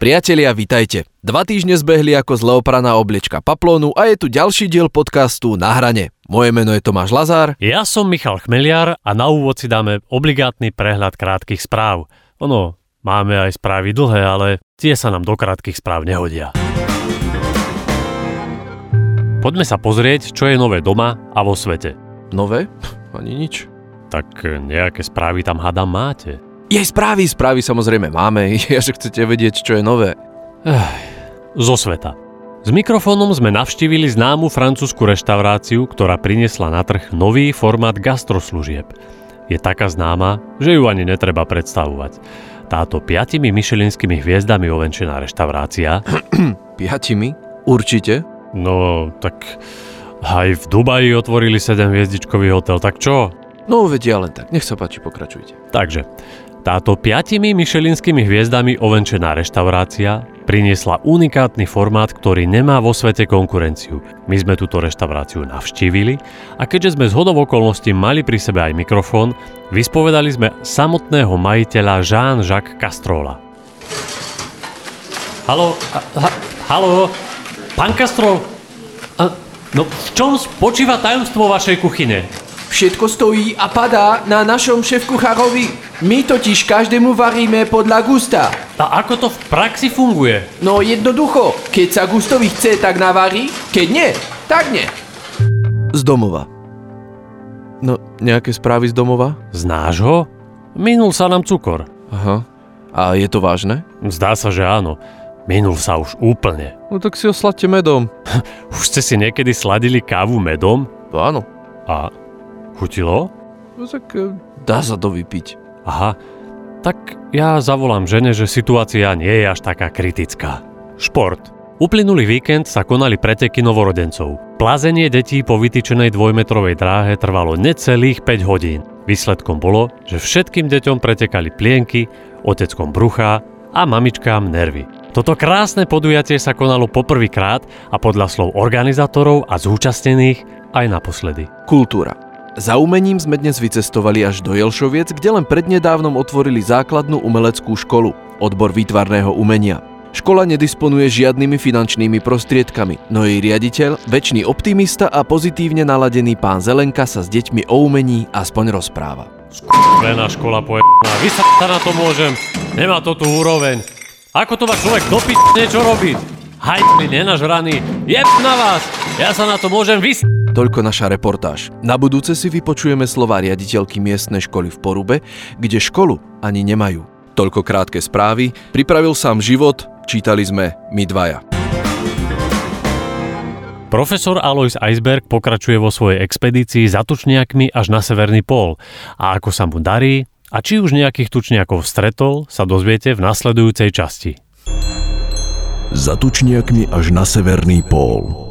Priatelia, vitajte. Dva týždne zbehli ako zleopraná obliečka paplónu a je tu ďalší diel podcastu Na hrane. Moje meno je Tomáš Lazár. Ja som Michal Chmeliar a na úvod si dáme obligátny prehľad krátkých správ. Ono, máme aj správy dlhé, ale tie sa nám do krátkých správ nehodia. Poďme sa pozrieť, čo je nové doma a vo svete. Nové? Ani nič. Tak nejaké správy tam hádam máte. Jej správy, správy samozrejme máme, ja že chcete vedieť, čo je nové. Zo sveta. S mikrofónom sme navštívili známu francúzsku reštauráciu, ktorá priniesla na trh nový formát gastroslužieb. Je taká známa, že ju ani netreba predstavovať. Táto piatimi myšelinskými hviezdami ovenčená reštaurácia... Piatimi? Určite? No, tak aj v Dubaji otvorili 7 hviezdičkový hotel, tak čo? No vedia len tak, nech sa páči, pokračujte. Takže, táto piatimi myšelinskými hviezdami ovenčená reštaurácia priniesla unikátny formát, ktorý nemá vo svete konkurenciu. My sme túto reštauráciu navštívili a keďže sme z hodov okolností mali pri sebe aj mikrofón, vyspovedali sme samotného majiteľa Jean-Jacques Castrola. Halo, ha, halo, pán Castrol, a, no v čom spočíva tajomstvo vašej kuchyne? Všetko stojí a padá na našom šéf-kuchárovi. My totiž každému varíme podľa gusta. A ako to v praxi funguje? No jednoducho, keď sa gustovi chce, tak navarí, keď nie, tak nie. Z domova. No, nejaké správy z domova? Z nášho? Minul sa nám cukor. Aha. A je to vážne? Zdá sa, že áno. Minul sa už úplne. No tak si ho sladte medom. Už ste si niekedy sladili kávu medom? To áno. A chutilo? No tak e, dá sa to vypiť. Aha, tak ja zavolám žene, že situácia nie je až taká kritická. Šport. Uplynulý víkend sa konali preteky novorodencov. Plázenie detí po vytýčenej dvojmetrovej dráhe trvalo necelých 5 hodín. Výsledkom bolo, že všetkým deťom pretekali plienky, oteckom bruchá a mamičkám nervy. Toto krásne podujatie sa konalo poprvýkrát a podľa slov organizátorov a zúčastnených aj naposledy. Kultúra. Za umením sme dnes vycestovali až do Jelšoviec, kde len prednedávnom otvorili základnú umeleckú školu, odbor výtvarného umenia. Škola nedisponuje žiadnymi finančnými prostriedkami, no jej riaditeľ, väčší optimista a pozitívne naladený pán Zelenka sa s deťmi o umení aspoň rozpráva. Skúlená škola pojebaná, sa na to môžem, nemá to tu úroveň. Ako to má človek dopiť niečo robiť? Hajtli nenažraný, jeb na vás, ja sa na to môžem vys... Toľko naša reportáž. Na budúce si vypočujeme slova riaditeľky miestnej školy v Porube, kde školu ani nemajú. Toľko krátke správy, pripravil sám život, čítali sme my dvaja. Profesor Alois Eisberg pokračuje vo svojej expedícii za tučniakmi až na severný pól. A ako sa mu darí, a či už nejakých tučniakov stretol, sa dozviete v nasledujúcej časti. Za tučniakmi až na severný pól.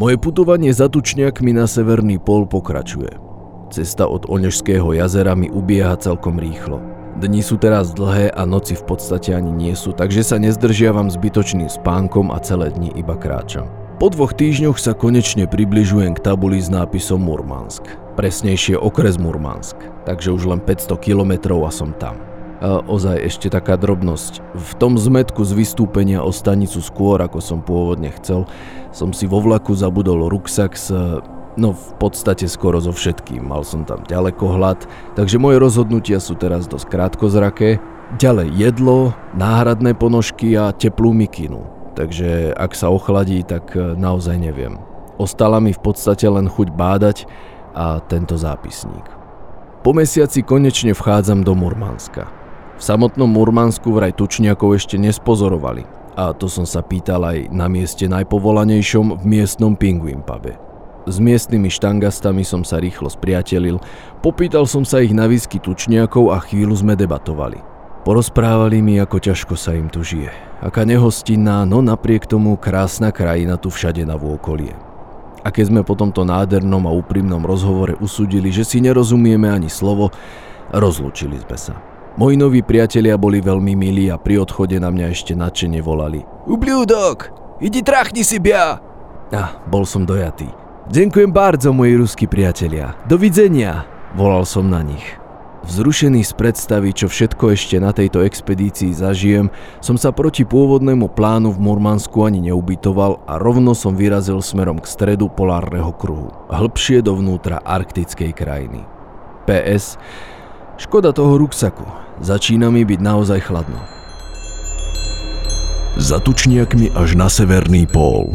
Moje putovanie za tučniakmi na severný pol pokračuje. Cesta od Onežského jazera mi ubieha celkom rýchlo. Dni sú teraz dlhé a noci v podstate ani nie sú, takže sa nezdržiavam zbytočným spánkom a celé dni iba kráčam. Po dvoch týždňoch sa konečne približujem k tabuli s nápisom Murmansk. Presnejšie okres Murmansk, takže už len 500 kilometrov a som tam. Ozaj ešte taká drobnosť. V tom zmetku z vystúpenia o stanicu skôr, ako som pôvodne chcel, som si vo vlaku zabudol ruksak s No v podstate skoro so všetkým, mal som tam ďalekohľad, takže moje rozhodnutia sú teraz dosť krátkozraké. Ďalej jedlo, náhradné ponožky a teplú mikinu. Takže ak sa ochladí, tak e, naozaj neviem. Ostala mi v podstate len chuť bádať a tento zápisník. Po mesiaci konečne vchádzam do Murmanska. V samotnom Murmansku vraj tučniakov ešte nespozorovali, a to som sa pýtal aj na mieste najpovolanejšom v miestnom Penguin pube. S miestnymi štangastami som sa rýchlo spriatelil, popýtal som sa ich na whisky tučniakov a chvíľu sme debatovali. Porozprávali mi, ako ťažko sa im tu žije. Aká nehostinná, no napriek tomu krásna krajina tu všade na vôkolie. A keď sme po tomto nádhernom a úprimnom rozhovore usúdili, že si nerozumieme ani slovo, rozlúčili sme sa. Moji noví priatelia boli veľmi milí a pri odchode na mňa ešte nadšene volali. Ubľúdok, idi trachni si bia! A bol som dojatý. Ďakujem bardzo, moji ruskí priatelia. Dovidzenia, volal som na nich. Vzrušený z predstavy, čo všetko ešte na tejto expedícii zažijem, som sa proti pôvodnému plánu v Murmansku ani neubytoval a rovno som vyrazil smerom k stredu polárneho kruhu, hlbšie dovnútra arktickej krajiny. PS. Škoda toho ruksaku. Začína mi byť naozaj chladno. Za tučniakmi až na severný pól.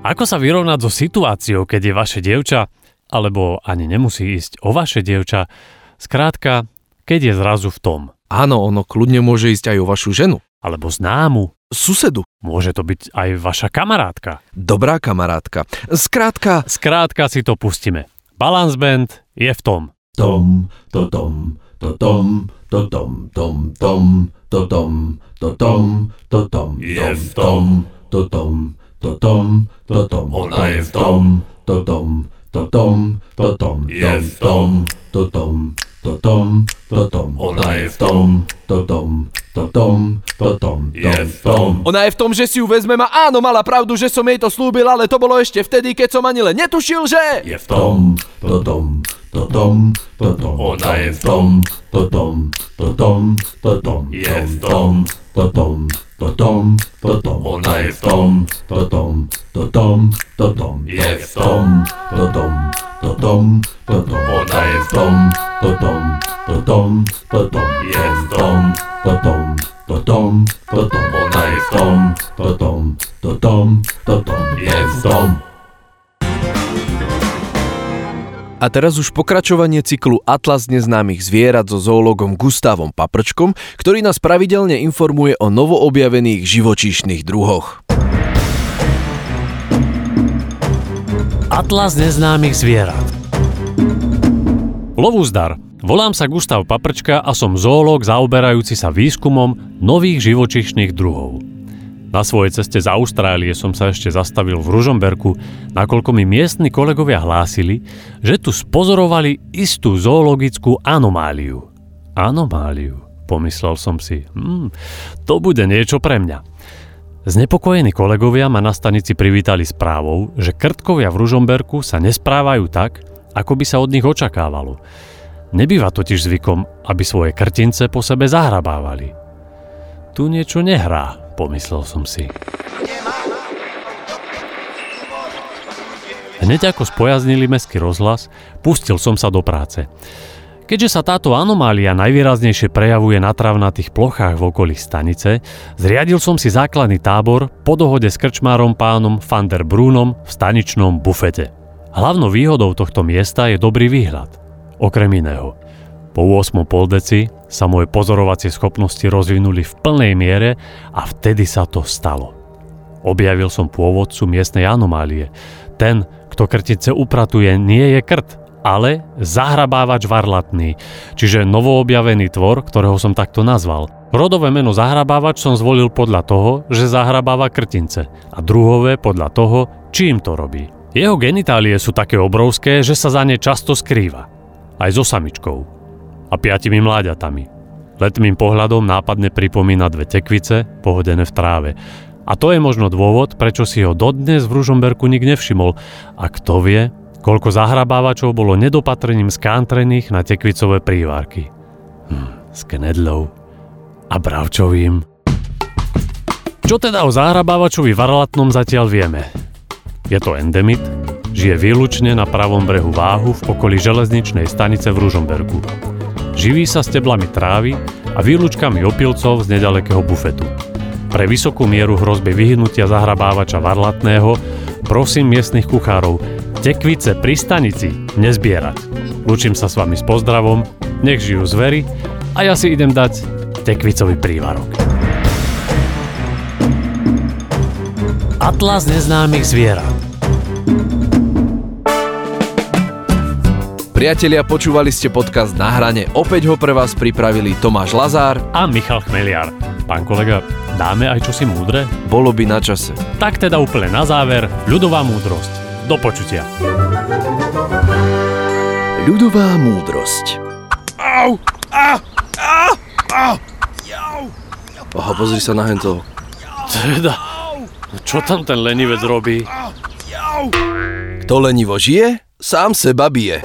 Ako sa vyrovnať so situáciou, keď je vaše dievča alebo ani nemusí ísť o vaše dievča. Skrátka, keď je zrazu v tom. Áno, ono kľudne môže ísť aj o vašu ženu. Alebo známu. Susedu. Môže to byť aj vaša kamarátka. Dobrá kamarátka. Skrátka... Skrátka si to pustíme. Balance Band je v tom. Tom, to tom, to tom, to tom, tom, tom, to tom, to tom, to tom, je v tom, to tom, to tom, to tom, ona je v tom, to tom, to tom, to tom, je v tom, to tom, to tom, to tom, ona je v tom, to tom, to tom, to tom, je v tom. Ona je v tom, že si ju vezmem a áno, mala pravdu, že som jej to slúbil, ale to bolo ešte vtedy, keď som ani len netušil, že... Je v tom, to tom, to tom, to tom, ona je v tom, to tom, to tom, to tom, je v tom, to tom, to tom, to tom, ona je v tom, to tom, to tom, to tom, je v tom, to tom, to tom, to tom, ona je v tom, to tom, to tom, to tom, je v tom, to tom, to tom, to tom, ona je v tom, to tom, to tom, to tom, je v tom. A teraz už pokračovanie cyklu Atlas neznámych zvierat so zoologom Gustavom Paprčkom, ktorý nás pravidelne informuje o novoobjavených živočíšnych druhoch. Atlas neznámych zvierat Lovúzdar. Volám sa Gustav Paprčka a som zoológ zaoberajúci sa výskumom nových živočíšnych druhov. Na svojej ceste z Austrálie som sa ešte zastavil v Ružomberku, nakoľko mi miestni kolegovia hlásili, že tu spozorovali istú zoologickú anomáliu. Anomáliu, pomyslel som si. Hmm, to bude niečo pre mňa. Znepokojení kolegovia ma na stanici privítali správou, že krtkovia v Ružomberku sa nesprávajú tak, ako by sa od nich očakávalo. Nebýva totiž zvykom, aby svoje krtince po sebe zahrabávali. Tu niečo nehrá, pomyslel som si. Hneď ako spojaznili meský rozhlas, pustil som sa do práce. Keďže sa táto anomália najvýraznejšie prejavuje na travnatých plochách v okolí stanice, zriadil som si základný tábor po dohode s krčmárom pánom van der Brunom v staničnom bufete. Hlavnou výhodou tohto miesta je dobrý výhľad. Okrem iného. Po 8. poldeci sa moje pozorovacie schopnosti rozvinuli v plnej miere a vtedy sa to stalo. Objavil som pôvodcu miestnej anomálie. Ten, kto krtice upratuje, nie je krt, ale zahrabávač varlatný, čiže novoobjavený tvor, ktorého som takto nazval. Rodové meno zahrabávač som zvolil podľa toho, že zahrabáva krtince a druhové podľa toho, čím to robí. Jeho genitálie sú také obrovské, že sa za ne často skrýva. Aj so samičkou a piatimi mláďatami. Letmým pohľadom nápadne pripomína dve tekvice, pohodené v tráve. A to je možno dôvod, prečo si ho dodnes v Ružomberku nik nevšimol. A kto vie, koľko zahrabávačov bolo nedopatrením skantrených na tekvicové prívárky. Hm, s knedlou a bravčovým. Čo teda o zahrabávačovi varlatnom zatiaľ vieme? Je to endemit, žije výlučne na pravom brehu Váhu v okolí železničnej stanice v Ružomberku. Živí sa steblami trávy a výlučkami opilcov z nedalekého bufetu. Pre vysokú mieru hrozby vyhnutia zahrabávača varlatného prosím miestnych kuchárov tekvice pri stanici nezbierať. Lúčim sa s vami s pozdravom, nech žijú zvery a ja si idem dať tekvicový prívarok. Atlas neznámych zvierat Priatelia, počúvali ste podcast Na hrane. Opäť ho pre vás pripravili Tomáš Lazár a Michal Chmeliar. Pán kolega, dáme aj čosi múdre? Bolo by na čase. Tak teda úplne na záver, ľudová múdrosť. Do počutia. Ľudová múdrosť. Au! Au! Au! Au! Aha, pozri sa na hento. Teda, čo tam ten lenivec robí? Kto lenivo žije, sám seba bije.